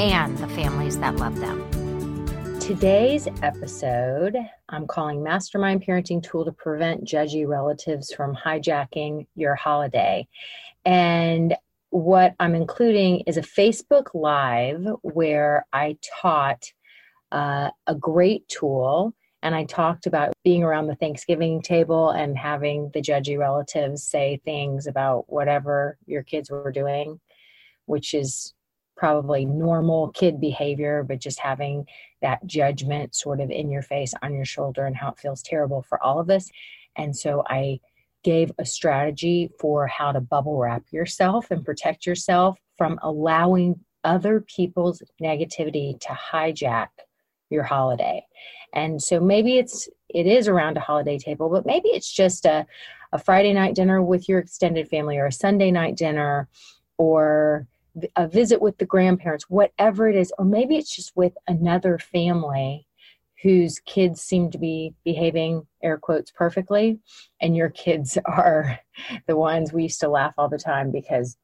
and the families that love them. Today's episode, I'm calling Mastermind Parenting Tool to Prevent Judgy Relatives from Hijacking Your Holiday. And what I'm including is a Facebook Live where I taught uh, a great tool and I talked about being around the Thanksgiving table and having the judgy relatives say things about whatever your kids were doing, which is probably normal kid behavior, but just having that judgment sort of in your face, on your shoulder, and how it feels terrible for all of us. And so I gave a strategy for how to bubble wrap yourself and protect yourself from allowing other people's negativity to hijack your holiday. And so maybe it's it is around a holiday table, but maybe it's just a, a Friday night dinner with your extended family or a Sunday night dinner or a visit with the grandparents, whatever it is, or maybe it's just with another family whose kids seem to be behaving air quotes perfectly and your kids are the ones we used to laugh all the time because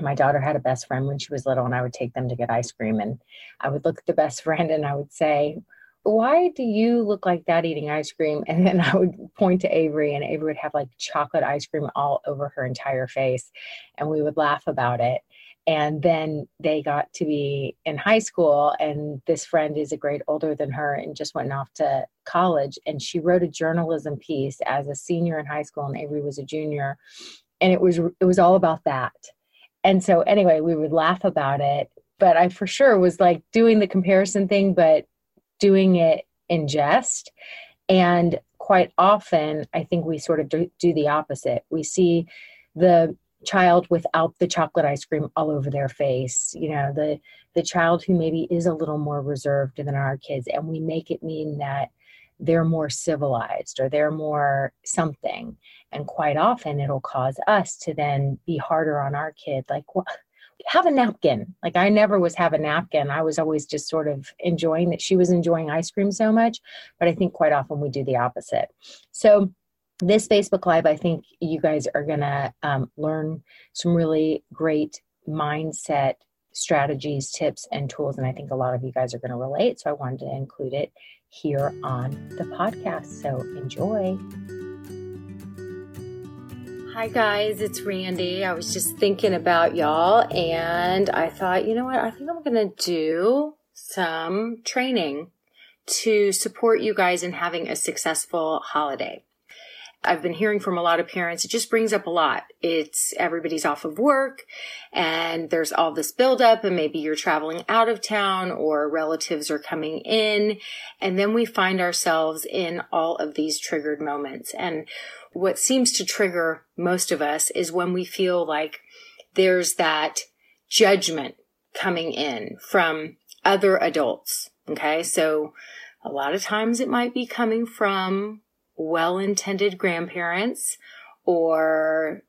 my daughter had a best friend when she was little and i would take them to get ice cream and i would look at the best friend and i would say why do you look like that eating ice cream? And then I would point to Avery, and Avery would have like chocolate ice cream all over her entire face. And we would laugh about it. And then they got to be in high school, and this friend is a grade older than her and just went off to college. And she wrote a journalism piece as a senior in high school, and Avery was a junior. And it was it was all about that. And so anyway, we would laugh about it. But I for sure was like doing the comparison thing, but doing it in jest. And quite often, I think we sort of do, do the opposite. We see the child without the chocolate ice cream all over their face you know the the child who maybe is a little more reserved than our kids and we make it mean that they're more civilized or they're more something and quite often it'll cause us to then be harder on our kid like what have a napkin. Like I never was have a napkin. I was always just sort of enjoying that she was enjoying ice cream so much. But I think quite often we do the opposite. So this Facebook Live, I think you guys are going to um, learn some really great mindset strategies, tips, and tools. And I think a lot of you guys are going to relate. So I wanted to include it here on the podcast. So enjoy. Hi, guys, it's Randi. I was just thinking about y'all and I thought, you know what? I think I'm going to do some training to support you guys in having a successful holiday. I've been hearing from a lot of parents. It just brings up a lot. It's everybody's off of work and there's all this buildup and maybe you're traveling out of town or relatives are coming in. And then we find ourselves in all of these triggered moments. And what seems to trigger most of us is when we feel like there's that judgment coming in from other adults. Okay. So a lot of times it might be coming from well intended grandparents or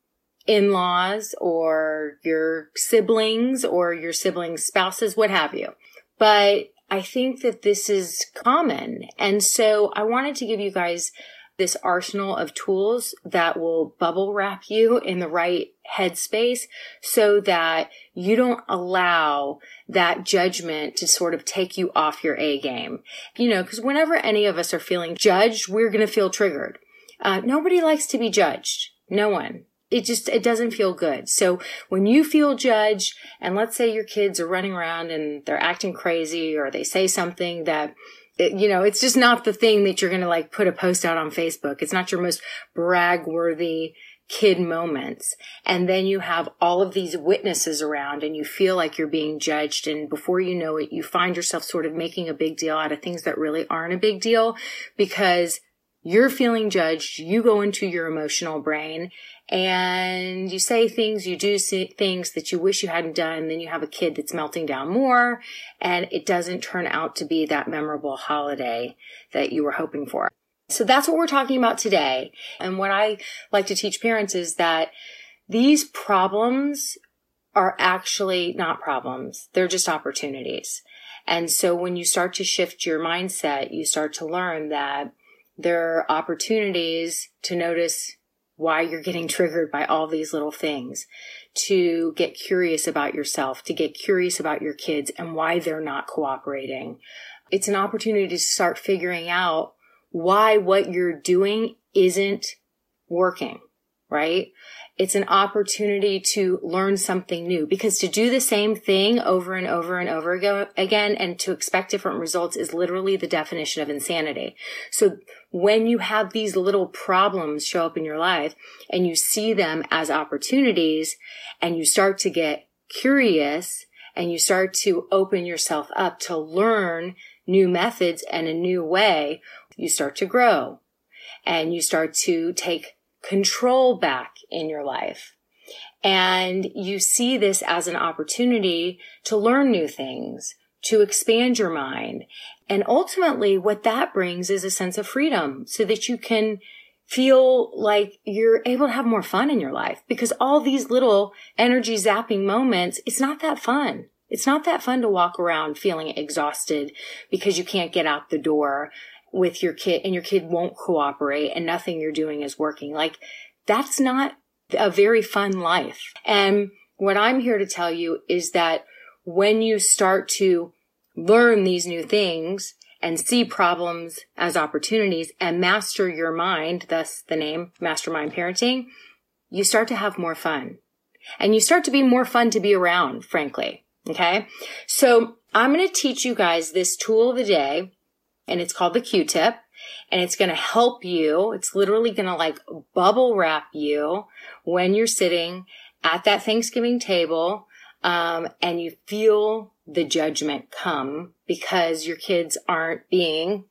in laws or your siblings or your siblings' spouses, what have you. But I think that this is common. And so I wanted to give you guys this arsenal of tools that will bubble wrap you in the right headspace so that you don't allow that judgment to sort of take you off your A game. You know, because whenever any of us are feeling judged, we're going to feel triggered. Uh, nobody likes to be judged. No one. it just it doesn't feel good. So when you feel judged and let's say your kids are running around and they're acting crazy or they say something that you know, it's just not the thing that you're going to like put a post out on Facebook. It's not your most brag worthy kid moments. And then you have all of these witnesses around and you feel like you're being judged. And before you know it, you find yourself sort of making a big deal out of things that really aren't a big deal because you're feeling judged. You go into your emotional brain and you say things, you do things that you wish you hadn't done. Then you have a kid that's melting down more and it doesn't turn out to be that memorable holiday that you were hoping for. So that's what we're talking about today. And what I like to teach parents is that these problems are actually not problems. They're just opportunities. And so when you start to shift your mindset, you start to learn that there are opportunities to notice why you're getting triggered by all these little things, to get curious about yourself, to get curious about your kids and why they're not cooperating. It's an opportunity to start figuring out why what you're doing isn't working, right? It's an opportunity to learn something new because to do the same thing over and over and over again and to expect different results is literally the definition of insanity. So when you have these little problems show up in your life and you see them as opportunities and you start to get curious and you start to open yourself up to learn new methods and a new way, you start to grow and you start to take control back in your life. And you see this as an opportunity to learn new things, to expand your mind. And ultimately what that brings is a sense of freedom so that you can feel like you're able to have more fun in your life because all these little energy zapping moments, it's not that fun. It's not that fun to walk around feeling exhausted because you can't get out the door with your kid and your kid won't cooperate and nothing you're doing is working. Like that's not a very fun life. And what I'm here to tell you is that when you start to learn these new things and see problems as opportunities and master your mind, thus the name mastermind parenting, you start to have more fun and you start to be more fun to be around, frankly. Okay. So I'm going to teach you guys this tool of the day and it's called the Q-tip and it's going to help you. It's literally going to like bubble wrap you when you're sitting at that Thanksgiving table. Um, and you feel the judgment come because your kids aren't being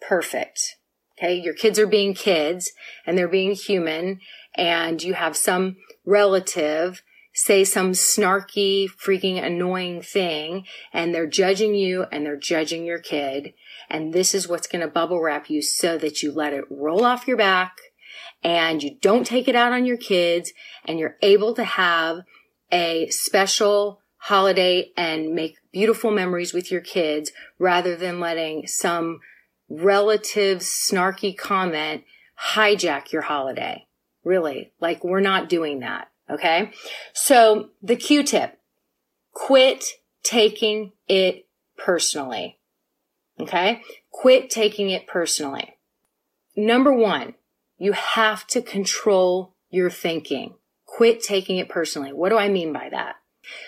perfect. Okay. Your kids are being kids and they're being human and you have some relative say some snarky, freaking annoying thing and they're judging you and they're judging your kid and this is what's going to bubble wrap you so that you let it roll off your back and you don't take it out on your kids and you're able to have a special holiday and make beautiful memories with your kids rather than letting some relative snarky comment hijack your holiday. Really, like we're not doing that. Okay. So the Q tip, quit taking it personally. Okay. Quit taking it personally. Number one, you have to control your thinking. Quit taking it personally. What do I mean by that?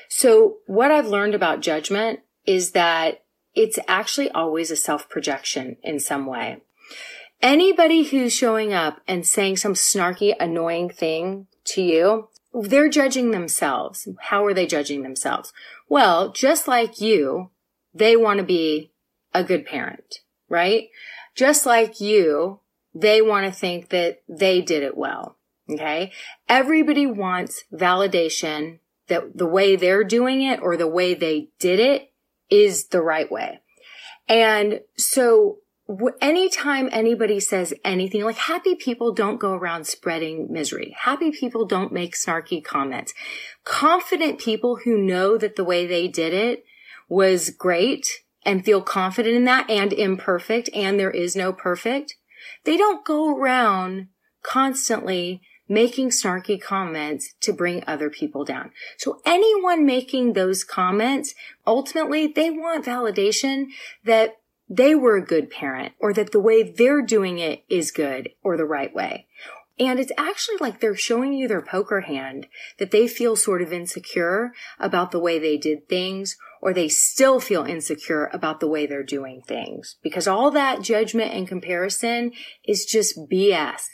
So what I've learned about judgment is that it's actually always a self projection in some way. Anybody who's showing up and saying some snarky, annoying thing to you, they're judging themselves. How are they judging themselves? Well, just like you, they want to be a good parent, right? Just like you, they want to think that they did it well. Okay. Everybody wants validation that the way they're doing it or the way they did it is the right way. And so anytime anybody says anything like happy people don't go around spreading misery. Happy people don't make snarky comments. Confident people who know that the way they did it was great and feel confident in that and imperfect and there is no perfect, they don't go around constantly making snarky comments to bring other people down. So anyone making those comments, ultimately they want validation that they were a good parent or that the way they're doing it is good or the right way. And it's actually like they're showing you their poker hand that they feel sort of insecure about the way they did things, or they still feel insecure about the way they're doing things. Because all that judgment and comparison is just BS.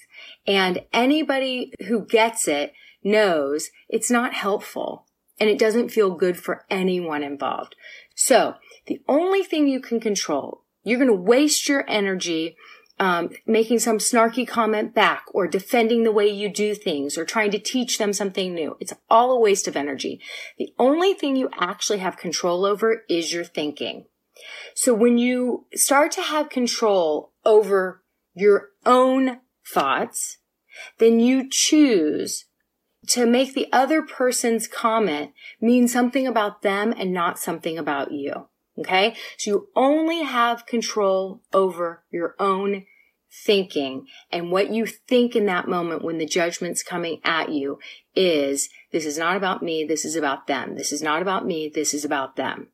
And anybody who gets it knows it's not helpful and it doesn't feel good for anyone involved. So the only thing you can control, you're going to waste your energy um, making some snarky comment back or defending the way you do things or trying to teach them something new. It's all a waste of energy. The only thing you actually have control over is your thinking. So when you start to have control over your own thoughts, then you choose to make the other person's comment mean something about them and not something about you. Okay. So you only have control over your own thinking and what you think in that moment when the judgment's coming at you is this is not about me. This is about them. This is not about me. This is about them.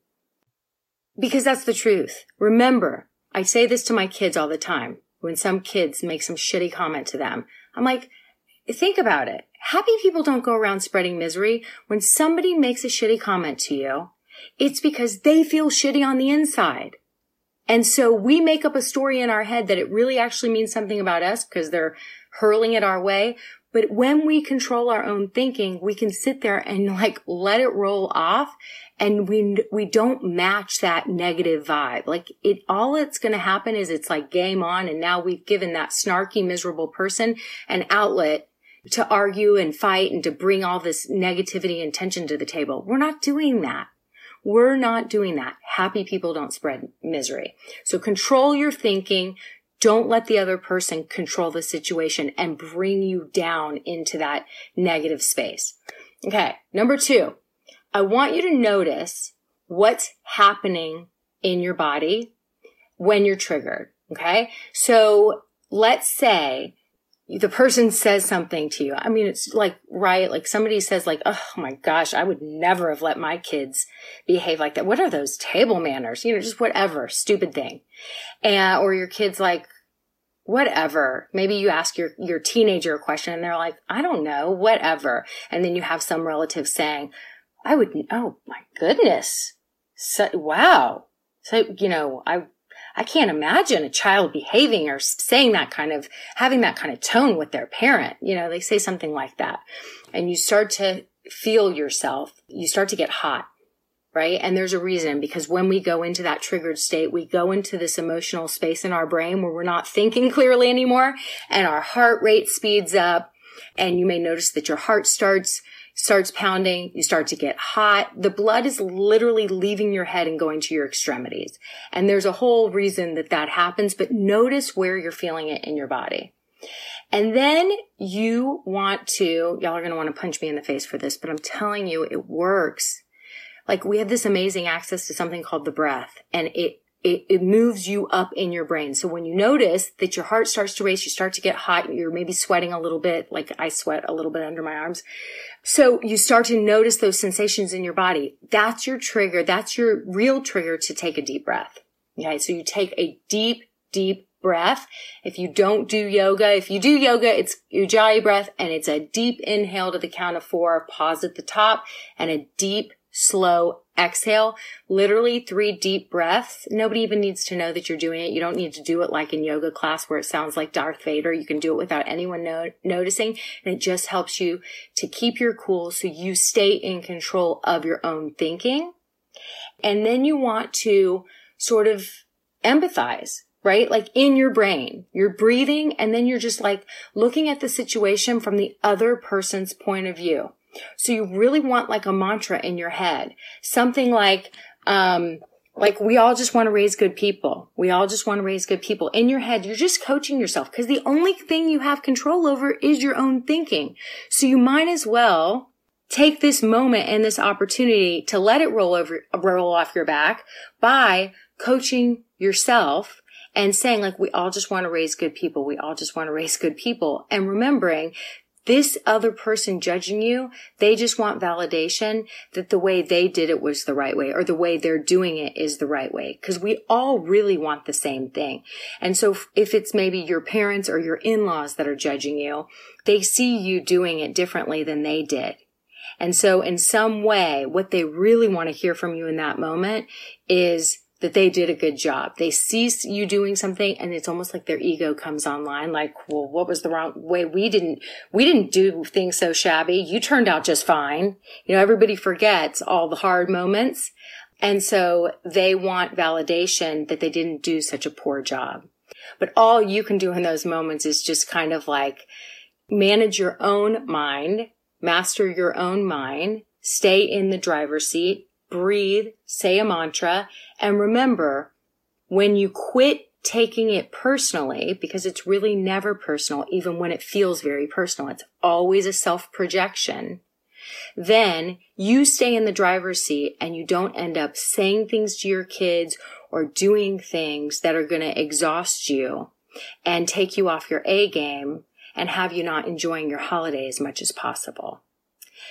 Because that's the truth. Remember, I say this to my kids all the time when some kids make some shitty comment to them. I'm like, think about it. Happy people don't go around spreading misery. When somebody makes a shitty comment to you, it's because they feel shitty on the inside. And so we make up a story in our head that it really actually means something about us because they're hurling it our way. But when we control our own thinking, we can sit there and like let it roll off and we, we don't match that negative vibe. Like it, all it's going to happen is it's like game on. And now we've given that snarky, miserable person an outlet to argue and fight and to bring all this negativity and tension to the table. We're not doing that. We're not doing that. Happy people don't spread misery. So control your thinking. Don't let the other person control the situation and bring you down into that negative space. Okay. Number two, I want you to notice what's happening in your body when you're triggered. Okay. So let's say the person says something to you. I mean, it's like, right, like somebody says like, oh my gosh, I would never have let my kids behave like that. What are those table manners? You know, just whatever, stupid thing. And, or your kid's like, whatever. Maybe you ask your, your teenager a question and they're like, I don't know, whatever. And then you have some relative saying, I would, oh my goodness. So, wow. So, you know, I I can't imagine a child behaving or saying that kind of, having that kind of tone with their parent. You know, they say something like that and you start to feel yourself, you start to get hot. Right. And there's a reason because when we go into that triggered state, we go into this emotional space in our brain where we're not thinking clearly anymore and our heart rate speeds up. And you may notice that your heart starts starts pounding, you start to get hot. The blood is literally leaving your head and going to your extremities. And there's a whole reason that that happens, but notice where you're feeling it in your body. And then you want to, y'all are going to want to punch me in the face for this, but I'm telling you, it works. Like we have this amazing access to something called the breath and it it, it moves you up in your brain. So when you notice that your heart starts to race, you start to get hot, you're maybe sweating a little bit, like I sweat a little bit under my arms. So you start to notice those sensations in your body. That's your trigger. That's your real trigger to take a deep breath. Okay. So you take a deep, deep breath. If you don't do yoga, if you do yoga, it's ujjayi breath and it's a deep inhale to the count of four, pause at the top and a deep slow exhale, literally three deep breaths. Nobody even needs to know that you're doing it. You don't need to do it like in yoga class where it sounds like Darth Vader. You can do it without anyone no- noticing. And it just helps you to keep your cool so you stay in control of your own thinking. And then you want to sort of empathize right? Like in your brain, you're breathing and then you're just like looking at the situation from the other person's point of view. So you really want like a mantra in your head, something like, um, like we all just want to raise good people. We all just want to raise good people. In your head, you're just coaching yourself because the only thing you have control over is your own thinking. So you might as well take this moment and this opportunity to let it roll over, roll off your back by coaching yourself and saying like, we all just want to raise good people. We all just want to raise good people and remembering this other person judging you, they just want validation that the way they did it was the right way or the way they're doing it is the right way. Cause we all really want the same thing. And so if it's maybe your parents or your in-laws that are judging you, they see you doing it differently than they did. And so in some way, what they really want to hear from you in that moment is that they did a good job. They see you doing something and it's almost like their ego comes online. Like, well, what was the wrong way? We didn't, we didn't do things so shabby. You turned out just fine. You know, everybody forgets all the hard moments. And so they want validation that they didn't do such a poor job. But all you can do in those moments is just kind of like manage your own mind, master your own mind, stay in the driver's seat, breathe, say a mantra, and remember when you quit taking it personally, because it's really never personal, even when it feels very personal, it's always a self projection. Then you stay in the driver's seat and you don't end up saying things to your kids or doing things that are going to exhaust you and take you off your A game and have you not enjoying your holiday as much as possible.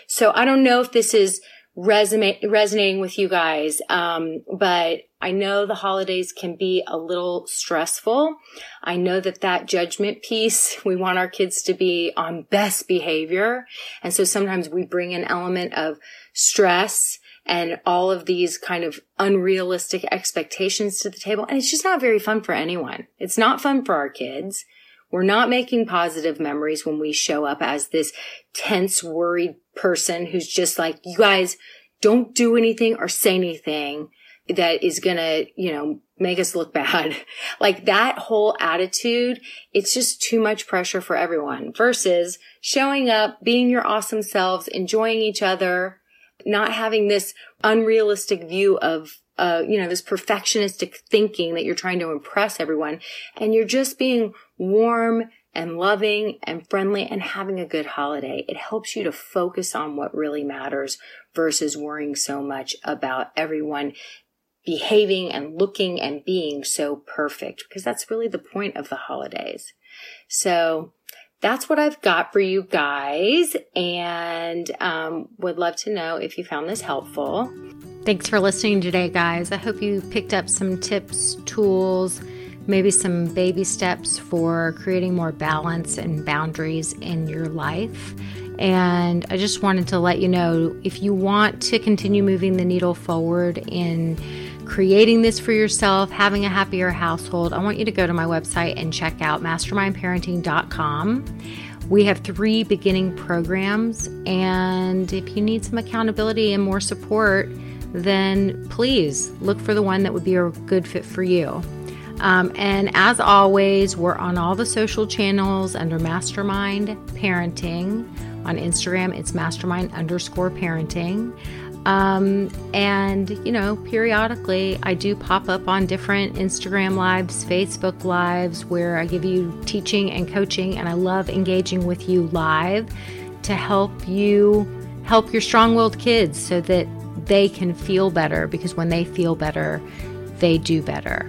So I don't know if this is resonate, resonating with you guys. Um, but I know the holidays can be a little stressful. I know that that judgment piece, we want our kids to be on best behavior. And so sometimes we bring an element of stress and all of these kind of unrealistic expectations to the table. And it's just not very fun for anyone. It's not fun for our kids. We're not making positive memories when we show up as this tense, worried person who's just like, you guys don't do anything or say anything that is gonna, you know, make us look bad. like that whole attitude, it's just too much pressure for everyone versus showing up, being your awesome selves, enjoying each other, not having this unrealistic view of uh, you know, this perfectionistic thinking that you're trying to impress everyone. And you're just being warm and loving and friendly and having a good holiday. It helps you to focus on what really matters versus worrying so much about everyone behaving and looking and being so perfect because that's really the point of the holidays. So that's what I've got for you guys and um, would love to know if you found this helpful. Thanks for listening today, guys. I hope you picked up some tips, tools, maybe some baby steps for creating more balance and boundaries in your life. And I just wanted to let you know if you want to continue moving the needle forward in creating this for yourself, having a happier household, I want you to go to my website and check out mastermindparenting.com. We have three beginning programs, and if you need some accountability and more support, then please look for the one that would be a good fit for you. Um, and as always, we're on all the social channels under Mastermind Parenting. On Instagram, it's mastermind underscore parenting. Um, and, you know, periodically I do pop up on different Instagram lives, Facebook lives, where I give you teaching and coaching. And I love engaging with you live to help you help your strong willed kids so that they can feel better because when they feel better, they do better.